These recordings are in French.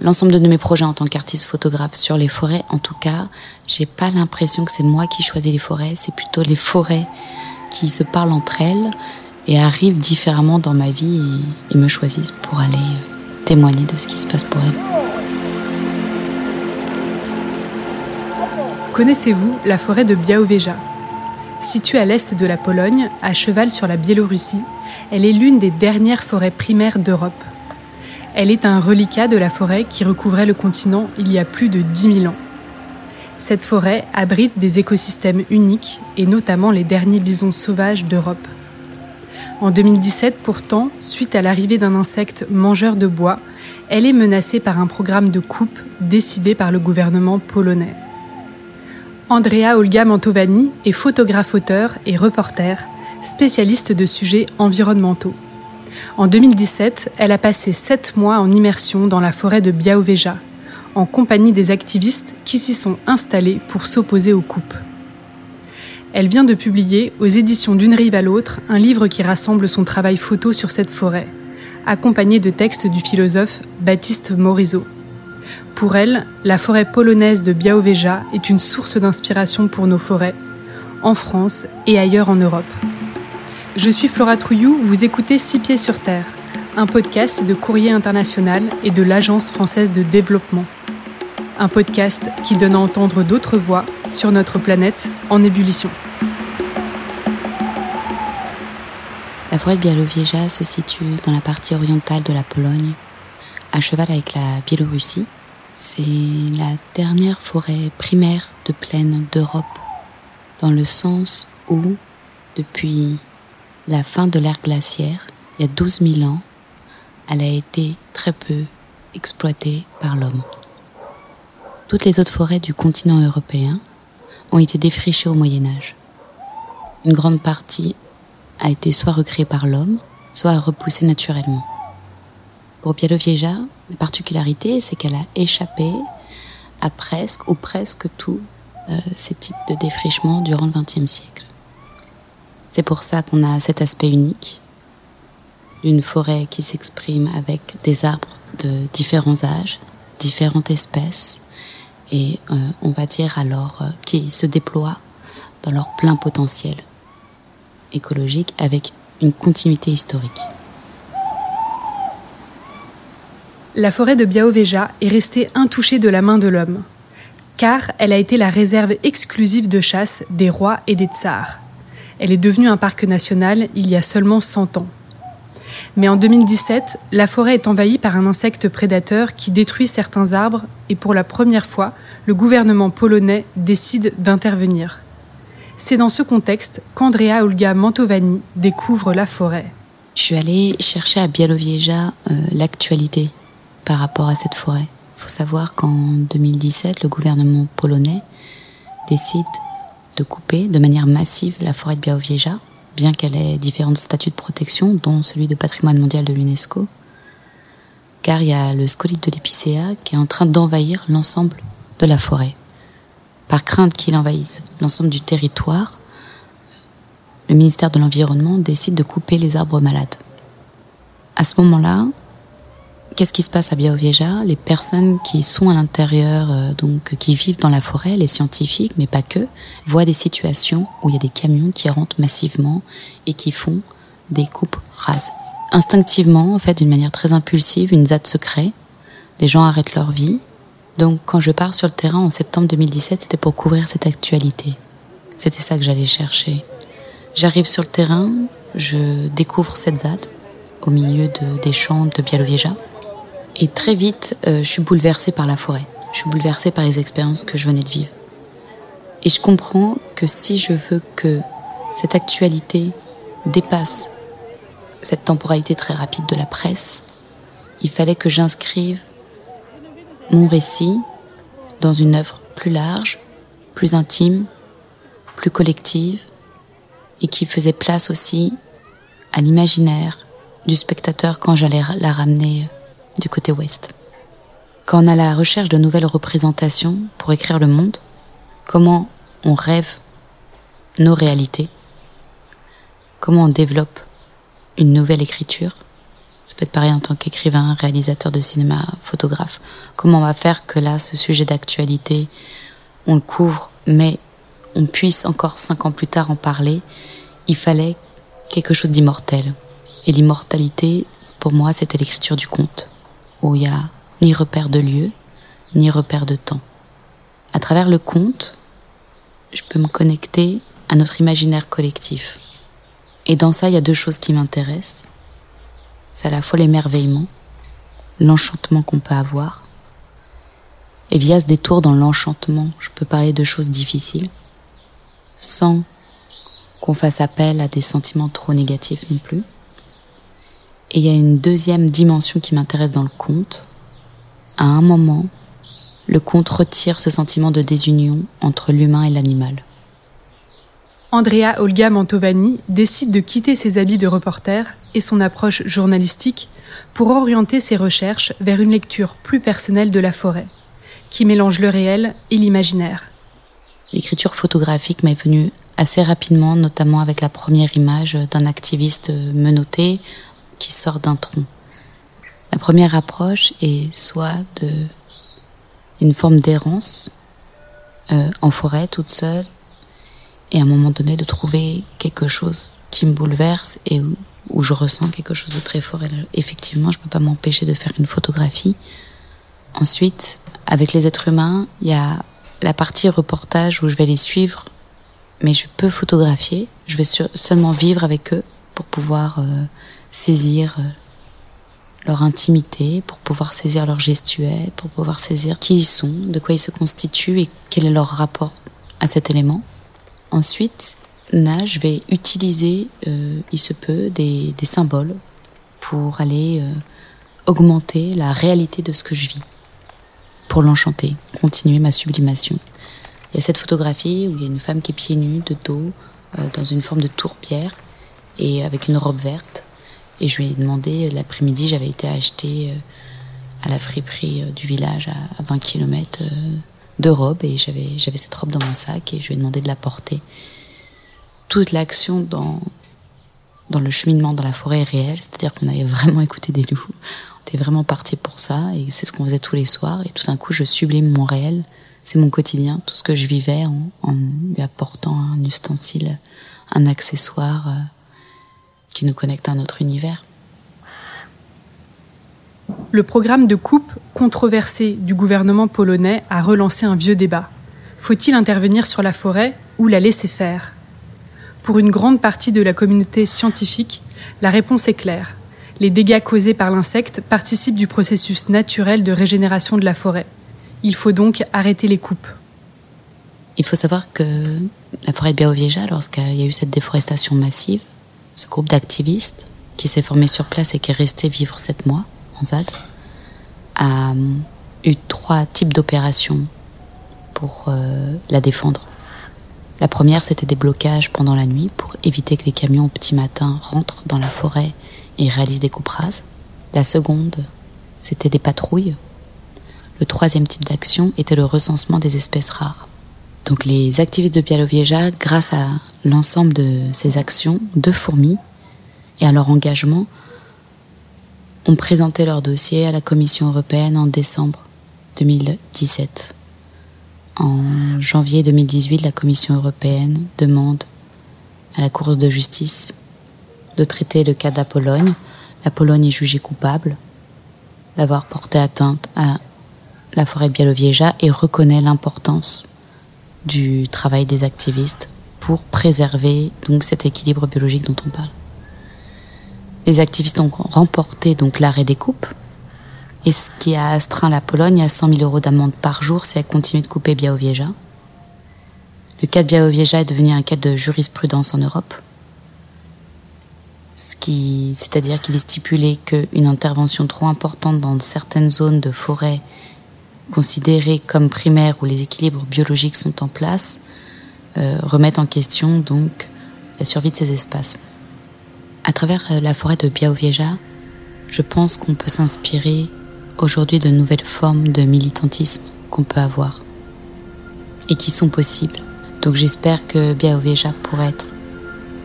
l'ensemble de mes projets en tant qu'artiste photographe sur les forêts, en tout cas, j'ai pas l'impression que c'est moi qui choisis les forêts, c'est plutôt les forêts qui se parlent entre elles et arrivent différemment dans ma vie et, me choisissent pour aller témoigner de ce qui se passe pour elles. Connaissez-vous la forêt de Białowieża Située à l'est de la Pologne, à cheval sur la Biélorussie, elle est l'une des dernières forêts primaires d'Europe. Elle est un reliquat de la forêt qui recouvrait le continent il y a plus de 10 000 ans. Cette forêt abrite des écosystèmes uniques et notamment les derniers bisons sauvages d'Europe. En 2017, pourtant, suite à l'arrivée d'un insecte mangeur de bois, elle est menacée par un programme de coupe décidé par le gouvernement polonais. Andrea Olga Mantovani est photographe-auteur et reporter, spécialiste de sujets environnementaux. En 2017, elle a passé sept mois en immersion dans la forêt de Białowieża, en compagnie des activistes qui s'y sont installés pour s'opposer aux coupes. Elle vient de publier, aux éditions d'une rive à l'autre, un livre qui rassemble son travail photo sur cette forêt, accompagné de textes du philosophe Baptiste Morisot. Pour elle, la forêt polonaise de Białowieża est une source d'inspiration pour nos forêts, en France et ailleurs en Europe. Je suis Flora Trouillou, vous écoutez Six Pieds sur Terre, un podcast de Courrier International et de l'Agence française de développement. Un podcast qui donne à entendre d'autres voix sur notre planète en ébullition. La forêt de Białowieża se situe dans la partie orientale de la Pologne, à cheval avec la Biélorussie c'est la dernière forêt primaire de plaine d'Europe, dans le sens où, depuis la fin de l'ère glaciaire, il y a 12 000 ans, elle a été très peu exploitée par l'homme. Toutes les autres forêts du continent européen ont été défrichées au Moyen Âge. Une grande partie a été soit recréée par l'homme, soit repoussée naturellement. Pour Białowieża, la particularité, c'est qu'elle a échappé à presque ou presque tous euh, ces types de défrichements durant le XXe siècle. C'est pour ça qu'on a cet aspect unique d'une forêt qui s'exprime avec des arbres de différents âges, différentes espèces, et euh, on va dire alors euh, qui se déploient dans leur plein potentiel écologique avec une continuité historique. la forêt de Białowieża est restée intouchée de la main de l'homme, car elle a été la réserve exclusive de chasse des rois et des tsars. Elle est devenue un parc national il y a seulement 100 ans. Mais en 2017, la forêt est envahie par un insecte prédateur qui détruit certains arbres et pour la première fois, le gouvernement polonais décide d'intervenir. C'est dans ce contexte qu'Andrea Olga Mantovani découvre la forêt. Je suis allée chercher à Białowieża euh, l'actualité par rapport à cette forêt. Il faut savoir qu'en 2017, le gouvernement polonais décide de couper de manière massive la forêt de Białowieża, bien qu'elle ait différents statuts de protection, dont celui de patrimoine mondial de l'UNESCO, car il y a le scolite de l'épicéa qui est en train d'envahir l'ensemble de la forêt. Par crainte qu'il envahisse l'ensemble du territoire, le ministère de l'Environnement décide de couper les arbres malades. À ce moment-là, Qu'est-ce qui se passe à Białowieża Les personnes qui sont à l'intérieur, euh, donc qui vivent dans la forêt, les scientifiques, mais pas que, voient des situations où il y a des camions qui rentrent massivement et qui font des coupes rases. Instinctivement, en fait, d'une manière très impulsive, une ZAD se crée. Des gens arrêtent leur vie. Donc, quand je pars sur le terrain en septembre 2017, c'était pour couvrir cette actualité. C'était ça que j'allais chercher. J'arrive sur le terrain, je découvre cette ZAD au milieu de, des champs de Białowieża. Et très vite, euh, je suis bouleversée par la forêt. Je suis bouleversée par les expériences que je venais de vivre. Et je comprends que si je veux que cette actualité dépasse cette temporalité très rapide de la presse, il fallait que j'inscrive mon récit dans une œuvre plus large, plus intime, plus collective, et qui faisait place aussi à l'imaginaire du spectateur quand j'allais la ramener du côté ouest. Quand on a la recherche de nouvelles représentations pour écrire le monde, comment on rêve nos réalités, comment on développe une nouvelle écriture, Ça peut être pareil en tant qu'écrivain, réalisateur de cinéma, photographe. Comment on va faire que là, ce sujet d'actualité, on le couvre, mais on puisse encore cinq ans plus tard en parler Il fallait quelque chose d'immortel. Et l'immortalité, pour moi, c'était l'écriture du conte, où il n'y a ni repère de lieu, ni repère de temps. À travers le conte, je peux me connecter à notre imaginaire collectif. Et dans ça, il y a deux choses qui m'intéressent. C'est à la fois l'émerveillement, l'enchantement qu'on peut avoir. Et via ce détour dans l'enchantement, je peux parler de choses difficiles, sans qu'on fasse appel à des sentiments trop négatifs non plus. Et il y a une deuxième dimension qui m'intéresse dans le conte. À un moment, le conte retire ce sentiment de désunion entre l'humain et l'animal. Andrea Olga Mantovani décide de quitter ses habits de reporter et son approche journalistique pour orienter ses recherches vers une lecture plus personnelle de la forêt, qui mélange le réel et l'imaginaire. L'écriture photographique m'est venue assez rapidement, notamment avec la première image d'un activiste menotté qui sort d'un tronc. La première approche est soit de une forme d'errance euh, en forêt toute seule et à un moment donné de trouver quelque chose qui me bouleverse et où, je ressens quelque chose de très fort. Effectivement, je peux pas m'empêcher de faire une photographie. Ensuite, avec les êtres humains, il y a la partie reportage où je vais les suivre, mais je peux photographier. Je vais seulement vivre avec eux pour pouvoir euh, saisir euh, leur intimité, pour pouvoir saisir leur gestuelle, pour pouvoir saisir qui ils sont, de quoi ils se constituent et quel est leur rapport à cet élément. Ensuite, là, je vais utiliser, euh, il se peut, des, des, symboles pour aller euh, augmenter la réalité de ce que je vis, pour l'enchanter, continuer ma sublimation. Il y a cette photographie où il y a une femme qui est pieds nus, de dos, euh, dans une forme de tourbière et avec une robe verte. Et je lui ai demandé, euh, l'après-midi, j'avais été acheter euh, à la friperie euh, du village à 20 km de robe et j'avais, cette robe dans mon sac et je lui ai demandé de la porter. Toute l'action dans, dans le cheminement dans la forêt est réelle, c'est-à-dire qu'on allait vraiment écouter des loups. On était vraiment parti pour ça et c'est ce qu'on faisait tous les soirs et tout d'un coup je sublime mon réel. C'est mon quotidien, tout ce que je vivais en lui apportant un ustensile, un accessoire qui nous connecte à notre univers. Le programme de coupe controversé du gouvernement polonais a relancé un vieux débat. Faut-il intervenir sur la forêt ou la laisser faire? Pour une grande partie de la communauté scientifique, la réponse est claire. Les dégâts causés par l'insecte participent du processus naturel de régénération de la forêt. Il faut donc arrêter les coupes. Il faut savoir que la forêt de Białowieża, lorsqu'il y a eu cette déforestation massive, ce groupe d'activistes qui s'est formé sur place et qui est resté vivre sept mois en ZAD, a euh, eu trois types d'opérations pour euh, la défendre. La première, c'était des blocages pendant la nuit pour éviter que les camions au petit matin rentrent dans la forêt et réalisent des coupes rases. La seconde, c'était des patrouilles. Le troisième type d'action était le recensement des espèces rares. Donc les activistes de Białowieża, grâce à l'ensemble de ces actions de fourmis et à leur engagement, ont présenté leur dossier à la Commission européenne en décembre 2017. En janvier 2018, la Commission européenne demande à la Cour de justice de traiter le cas de la Pologne. La Pologne est jugée coupable d'avoir porté atteinte à la forêt de Białowieża et reconnaît l'importance du travail des activistes pour préserver donc cet équilibre biologique dont on parle. Les activistes ont remporté donc l'arrêt des coupes et ce qui a astreint la Pologne à 100 000 euros d'amende par jour si elle continue de couper Białowieża. Le cas de Białowieża est devenu un cas de jurisprudence en Europe, ce qui, c'est-à-dire qu'il est stipulé qu'une intervention trop importante dans certaines zones de forêt considérées comme primaires où les équilibres biologiques sont en place euh, remettent en question donc la survie de ces espaces. À travers euh, la forêt de Białowieża, je pense qu'on peut s'inspirer aujourd'hui de nouvelles formes de militantisme qu'on peut avoir et qui sont possibles. Donc j'espère que Białowieża pourrait être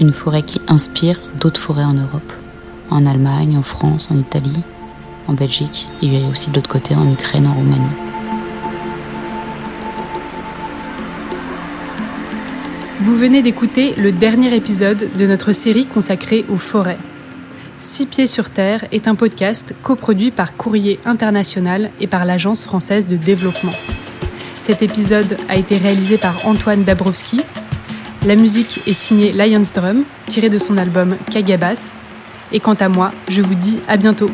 une forêt qui inspire d'autres forêts en Europe en Allemagne, en France, en Italie, en Belgique, et aussi de l'autre côté en Ukraine, en Roumanie. Vous venez d'écouter le dernier épisode de notre série consacrée aux forêts. Six pieds sur terre est un podcast coproduit par Courrier International et par l'Agence française de développement. Cet épisode a été réalisé par Antoine Dabrowski. La musique est signée Lions Drum, tirée de son album Kagabas. Et quant à moi, je vous dis à bientôt.